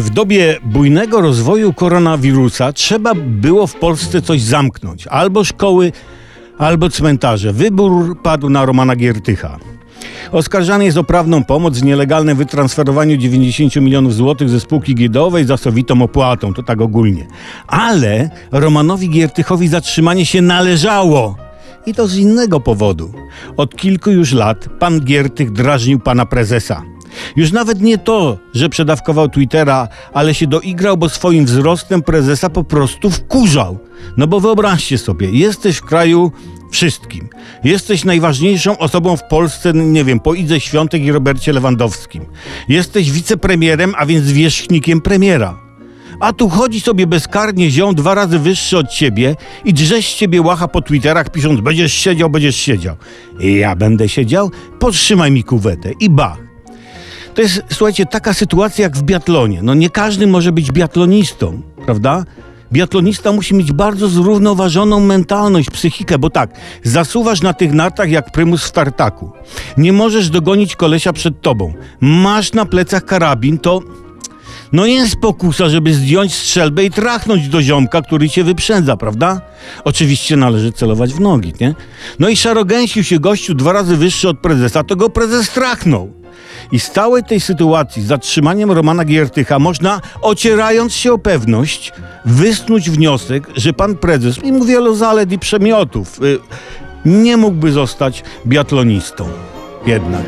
W dobie bujnego rozwoju koronawirusa trzeba było w Polsce coś zamknąć. Albo szkoły, albo cmentarze. Wybór padł na Romana Giertycha. Oskarżany jest o prawną pomoc w nielegalnym wytransferowaniu 90 milionów złotych ze spółki giełdowej za sowitą opłatą, to tak ogólnie. Ale Romanowi Giertychowi zatrzymanie się należało. I to z innego powodu. Od kilku już lat pan Giertych drażnił pana prezesa. Już nawet nie to, że przedawkował Twittera, ale się doigrał, bo swoim wzrostem prezesa po prostu wkurzał. No bo wyobraźcie sobie, jesteś w kraju wszystkim. Jesteś najważniejszą osobą w Polsce, nie wiem, po Idze Świątek i Robercie Lewandowskim. Jesteś wicepremierem, a więc wierzchnikiem premiera. A tu chodzi sobie bezkarnie ziom dwa razy wyższy od ciebie i drze z ciebie łacha po Twitterach pisząc będziesz siedział, będziesz siedział. Ja będę siedział? Podtrzymaj mi kuwetę i bach. To jest, słuchajcie, taka sytuacja jak w biatlonie. No nie każdy może być biatlonistą, prawda? Biatlonista musi mieć bardzo zrównoważoną mentalność, psychikę, bo tak, zasuwasz na tych nartach jak prymus w tartaku. Nie możesz dogonić kolesia przed tobą. Masz na plecach karabin, to no jest pokusa, żeby zdjąć strzelbę i trachnąć do ziomka, który cię wyprzedza, prawda? Oczywiście należy celować w nogi, nie? No i szarogęsił się gościu dwa razy wyższy od prezesa, to go prezes trachnął. I z całej tej sytuacji, z zatrzymaniem Romana Giertycha, można, ocierając się o pewność, wysnuć wniosek, że pan prezes, mimo wielu zalet i przemiotów, y, nie mógłby zostać biatlonistą. Jednak.